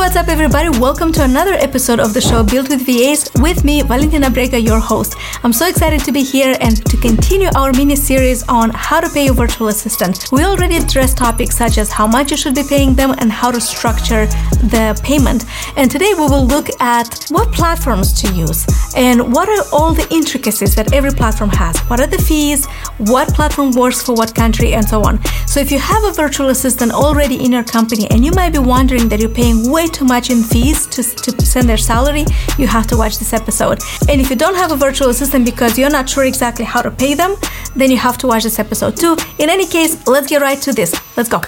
what's up, everybody? Welcome to another episode of the show Built with VAs with me, Valentina Brega, your host. I'm so excited to be here and to continue our mini series on how to pay your virtual assistant. We already addressed topics such as how much you should be paying them and how to structure the payment. And today we will look at what platforms to use and what are all the intricacies that every platform has. What are the fees? What platform works for what country, and so on. So if you have a virtual assistant already in your company and you might be wondering that you're paying way too much in fees to, to send their salary, you have to watch this episode. And if you don't have a virtual assistant because you're not sure exactly how to pay them, then you have to watch this episode too. In any case, let's get right to this. Let's go.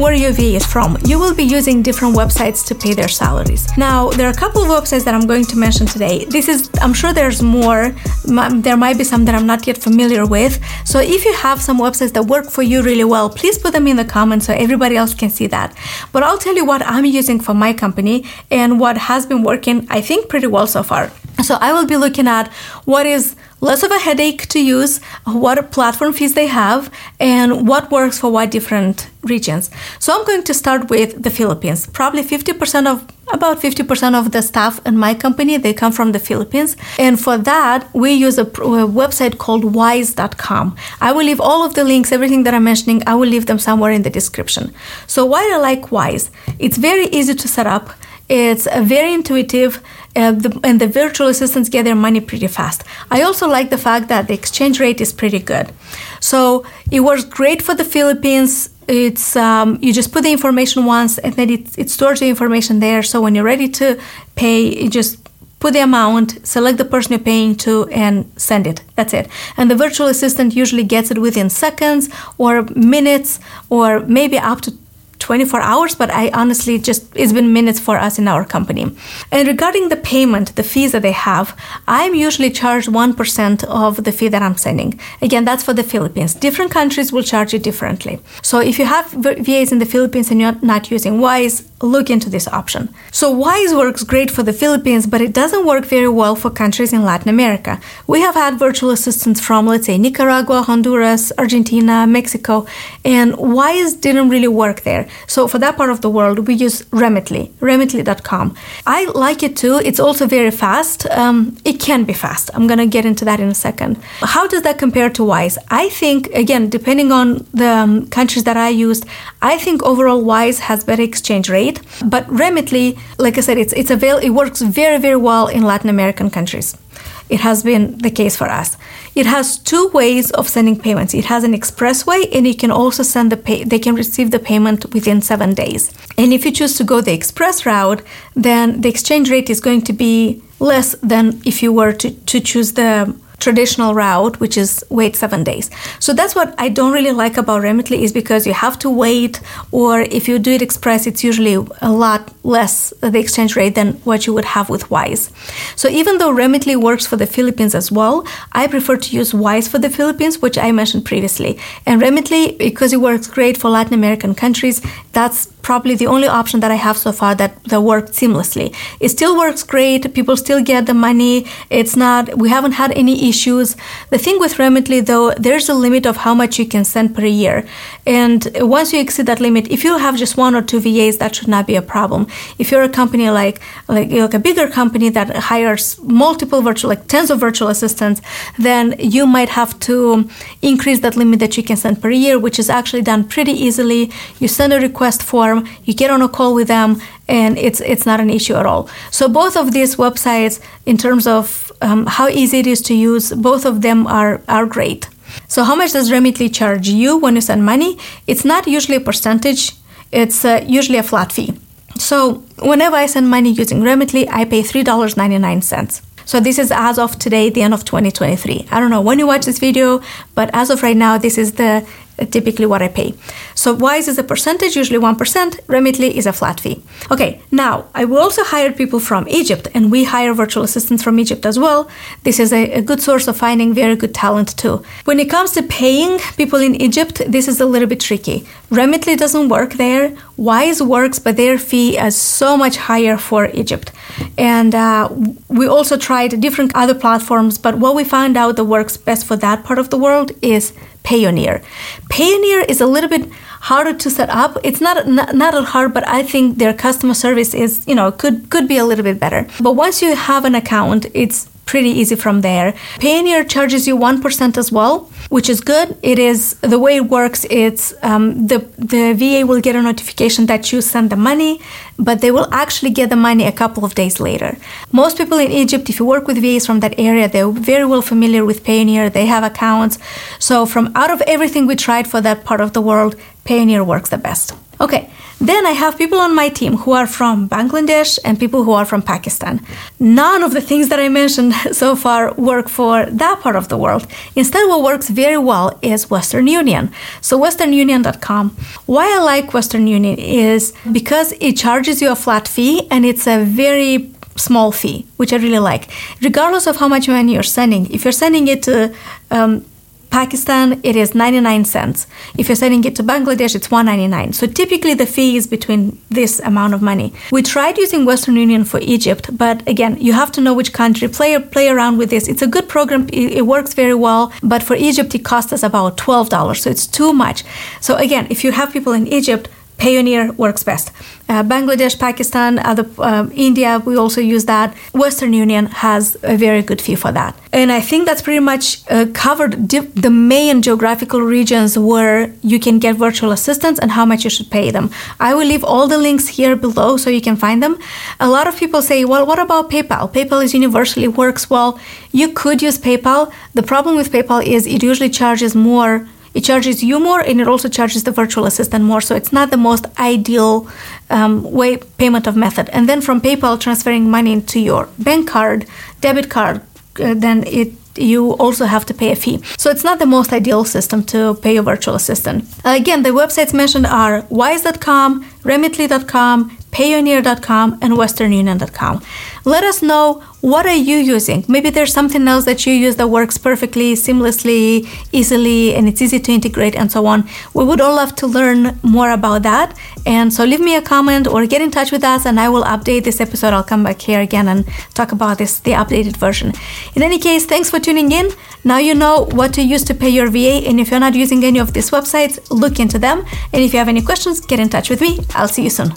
Where your VA is from, you will be using different websites to pay their salaries. Now, there are a couple of websites that I'm going to mention today. This is, I'm sure there's more. There might be some that I'm not yet familiar with. So if you have some websites that work for you really well, please put them in the comments so everybody else can see that. But I'll tell you what I'm using for my company and what has been working, I think, pretty well so far. So I will be looking at what is less of a headache to use, what platform fees they have, and what works for what different regions. So I'm going to start with the Philippines. Probably 50% of about 50% of the staff in my company they come from the Philippines and for that we use a, a, website called wise.com. I will leave all of the links everything that I'm mentioning I will leave them somewhere in the description. So why I like Wise? It's very easy to set up. It's very intuitive uh, the, and the virtual assistants get their money pretty fast. I also like the fact that the exchange rate is pretty good. So it works great for the Philippines. It's um, you just put the information once and then it, it stores the information there. So when you're ready to pay, you just put the amount, select the person you're paying to, and send it. That's it. And the virtual assistant usually gets it within seconds or minutes or maybe up to 24 hours, but I honestly just, it's been minutes for us in our company. And regarding the payment, the fees that they have, I'm usually charged 1% of the fee that I'm sending. Again, that's for the Philippines. Different countries will charge you differently. So if you have VAs in the Philippines and you're not using Wise, look into this option. So Wise works great for the Philippines, but it doesn't work very well for countries in Latin America. We have had virtual assistants from, let's say, Nicaragua, Honduras, Argentina, Mexico, and Wise didn't really work there. So for that part of the world, we use Remitly, remitly.com. I like it too. It's also very fast. Um, it can be fast. I'm going to get into that in a second. How does that compare to Wise? I think, again, depending on the um, countries that I used, I think overall Wise has better exchange rate. But Remitly, like I said, it's, it's avail- it works very, very well in Latin American countries. It has been the case for us. It has two ways of sending payments. It has an express way, and you can also send the pay. They can receive the payment within seven days. And if you choose to go the express route, then the exchange rate is going to be less than if you were to, to choose the traditional route, which is wait seven days. So that's what I don't really like about Remitly is because you have to wait, or if you do it express, it's usually a lot less uh, the exchange rate than what you would have with Wise. So even though Remitly works for the Philippines as well, I prefer to use Wise for the Philippines, which I mentioned previously. And Remitly, because it works great for Latin American countries, that's probably the only option that I have so far that, that worked seamlessly. It still works great. People still get the money. It's not, we haven't had any issues. The thing with Remitly, though, there's a limit of how much you can send per year. And once you exceed that limit, if you have just one or two VAs, that should not be a problem. If you're a company like, like, like a bigger company that hires multiple virtual, like tens of virtual assistants, then you might have to increase that limit that you can send per year, which is actually done pretty easily. You send a request you get on a call with them, and it's it's not an issue at all. So both of these websites, in terms of um, how easy it is to use, both of them are are great. So how much does Remitly charge you when you send money? It's not usually a percentage. It's uh, usually a flat fee. So whenever I send money using Remitly, I pay three dollars ninety nine cents. So this is as of today, the end of 2023. I don't know when you watch this video, but as of right now, this is the typically what I pay. So Wise is a percentage, usually 1%. Remitly is a flat fee. Okay, now I also hire people from Egypt, and we hire virtual assistants from Egypt as well. This is a, a good source of finding very good talent too. When it comes to paying people in Egypt, this is a little bit tricky. Remitly doesn't work there. Wise works, but their fee is so much higher for Egypt. And uh, we also tried different other platforms, but what we found out that works best for that part of the world is Payoneer. Payoneer is a little bit harder to set up. It's not not, not hard, but I think their customer service is you know could could be a little bit better. But once you have an account, it's pretty easy from there. Payoneer charges you 1% as well, which is good. It is the way it works, it's um, the, the VA will get a notification that you send the money, but they will actually get the money a couple of days later. Most people in Egypt, if you work with VAs from that area, they're very well familiar with Payoneer, they have accounts. So, from out of everything we tried for that part of the world, Payoneer works the best. Okay, then I have people on my team who are from Bangladesh and people who are from Pakistan. None of the things that I mentioned so far work for that part of the world. Instead, what works very well is Western Union. So, westernunion.com. Why I like Western Union is because it charges you a flat fee and it's a very small fee, which I really like. Regardless of how much money you're sending, if you're sending it to um, Pakistan, it is 99 cents. If you're sending it to Bangladesh, it's 199. So typically the fee is between this amount of money. We tried using Western Union for Egypt, but again, you have to know which country. Play play around with this. It's a good program. It, it works very well, but for Egypt, it cost us about $12. So it's too much. So again, if you have people in Egypt, Payoneer works best. Uh, Bangladesh, Pakistan, other uh, India, we also use that. Western Union has a very good fee for that, and I think that's pretty much uh, covered di- the main geographical regions where you can get virtual assistants and how much you should pay them. I will leave all the links here below so you can find them. A lot of people say, "Well, what about PayPal? PayPal is universally works well. You could use PayPal. The problem with PayPal is it usually charges more." It charges you more and it also charges the virtual assistant more so it's not the most ideal um, way payment of method and then from paypal transferring money into your bank card debit card uh, then it you also have to pay a fee. So it's not the most ideal system to pay a virtual assistant. Again, the websites mentioned are wise.com, remitly.com, payoneer.com, and westernunion.com. Let us know what are you using. Maybe there's something else that you use that works perfectly, seamlessly, easily, and it's easy to integrate and so on. We would all love to learn more about that. And so leave me a comment or get in touch with us and I will update this episode. I'll come back here again and talk about this, the updated version. In any case, thanks for tuning in. Now you know what to use to pay your VA. And if you're not using any of these websites, look into them. And if you have any questions, get in touch with me. I'll see you soon.